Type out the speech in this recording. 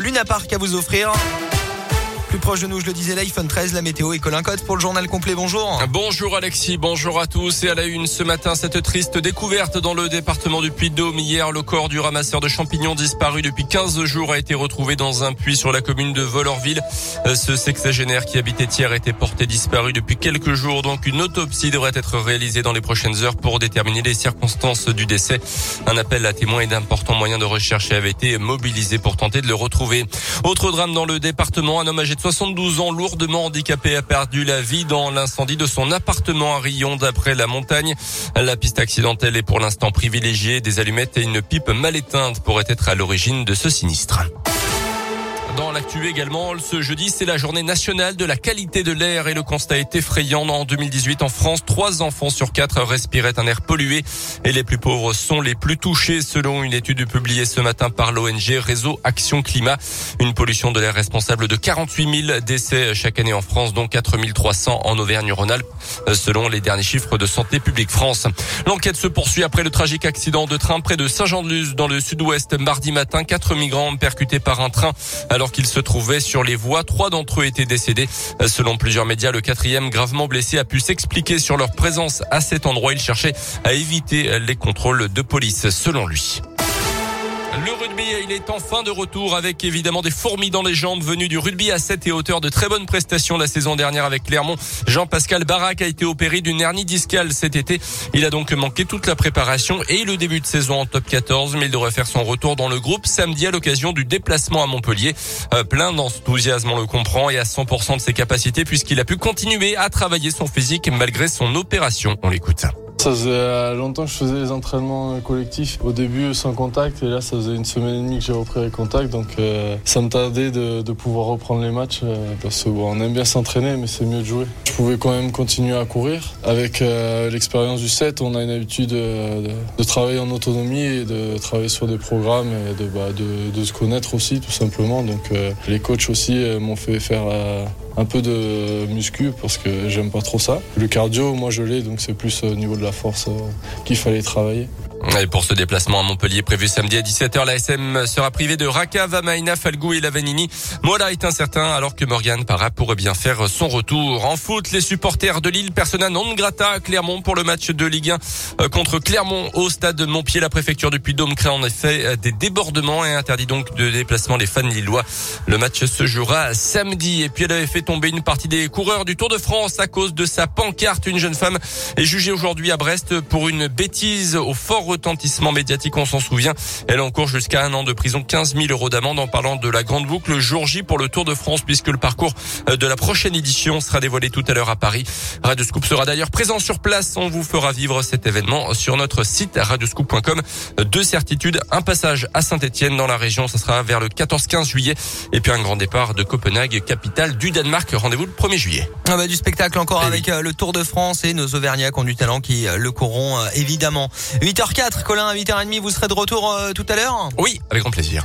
le Luna Park à vous offrir. Plus proche de nous, je le disais, l'iPhone 13, la météo et Colin Cote pour le journal complet. Bonjour. Bonjour Alexis, bonjour à tous. Et à la une ce matin, cette triste découverte dans le département du Puy-de-Dôme. Hier, le corps du ramasseur de champignons disparu depuis 15 jours a été retrouvé dans un puits sur la commune de Volorville. Euh, ce sexagénaire qui habitait hier était porté disparu depuis quelques jours. Donc une autopsie devrait être réalisée dans les prochaines heures pour déterminer les circonstances du décès. Un appel à témoins et d'importants moyens de recherche avait été mobilisé pour tenter de le retrouver. Autre drame dans le département, un homme âgé 72 ans, lourdement handicapé, a perdu la vie dans l'incendie de son appartement à Rion, d'après la montagne. La piste accidentelle est pour l'instant privilégiée. Des allumettes et une pipe mal éteinte pourraient être à l'origine de ce sinistre. Dans l'actu également, ce jeudi, c'est la journée nationale de la qualité de l'air et le constat est effrayant. En 2018, en France, trois enfants sur quatre respiraient un air pollué et les plus pauvres sont les plus touchés selon une étude publiée ce matin par l'ONG Réseau Action Climat. Une pollution de l'air responsable de 48 000 décès chaque année en France, dont 4 300 en Auvergne-Rhône-Alpes, selon les derniers chiffres de Santé publique France. L'enquête se poursuit après le tragique accident de train près de Saint-Jean-de-Luz dans le sud-ouest mardi matin. Quatre migrants percutés par un train alors qu'ils se trouvaient sur les voies. Trois d'entre eux étaient décédés. Selon plusieurs médias, le quatrième gravement blessé a pu s'expliquer sur leur présence à cet endroit. Il cherchait à éviter les contrôles de police, selon lui. Le rugby, il est enfin de retour avec évidemment des fourmis dans les jambes venues du rugby à 7 et hauteur de très bonnes prestations la saison dernière avec Clermont. Jean-Pascal Barak a été opéré d'une hernie discale cet été. Il a donc manqué toute la préparation et le début de saison en top 14, mais il devrait faire son retour dans le groupe samedi à l'occasion du déplacement à Montpellier. Euh, plein d'enthousiasme, on le comprend, et à 100% de ses capacités puisqu'il a pu continuer à travailler son physique malgré son opération. On l'écoute. Ça faisait euh, longtemps que je faisais les entraînements collectifs. Au début sans contact et là ça faisait une semaine et demie que j'ai repris les contacts donc euh, ça me tardait de, pouvoir reprendre les matchs euh, parce que bon, on aime bien s'entraîner mais c'est mieux de jouer. Je pouvais quand même continuer à courir. Avec euh, l'expérience du 7 on a une habitude de, de, travailler en autonomie et de travailler sur des programmes et de, bah, de se connaître aussi tout simplement. Donc les coachs aussi m'ont fait faire un peu de muscu parce que j'aime pas trop ça. Le cardio, moi je l'ai, donc c'est plus au niveau de la force euh, qu'il fallait travailler. Et pour ce déplacement à Montpellier prévu samedi à 17h, la SM sera privée de Raka, Vamaina, Falgou et Lavanini. Mola est incertain alors que Morgan Parra pourrait bien faire son retour. En foot, les supporters de Lille, persona non grata à Clermont pour le match de Ligue 1 euh, contre Clermont au stade de Montpied. La préfecture du Puy-Dôme crée en effet euh, des débordements et interdit donc de déplacement les fans lillois. Le match se jouera samedi et puis elle avait fait tomber une partie des coureurs du Tour de France à cause de sa pancarte. Une jeune femme est jugée aujourd'hui à Brest pour une bêtise au fort retentissement médiatique, on s'en souvient. Elle encourt jusqu'à un an de prison, 15 000 euros d'amende en parlant de la grande boucle jour J pour le Tour de France puisque le parcours euh, de la prochaine édition sera dévoilé tout à l'heure à Paris. Radio Scoop sera d'ailleurs présent sur place. On vous fera vivre cet événement sur notre site radioscoop.com. Deux certitudes, un passage à Saint-Etienne dans la région, ça sera vers le 14-15 juillet et puis un grand départ de Copenhague, capitale du Danemark. Rendez-vous le 1er juillet. Ah bah, du spectacle encore et eh avec oui. Euh, le Tour de France et nos Auvergnats ont du talent qui euh, le courront évidemment. 8h04, Colin, à 8h30, vous serez de retour euh, tout à l'heure? Oui, avec grand plaisir.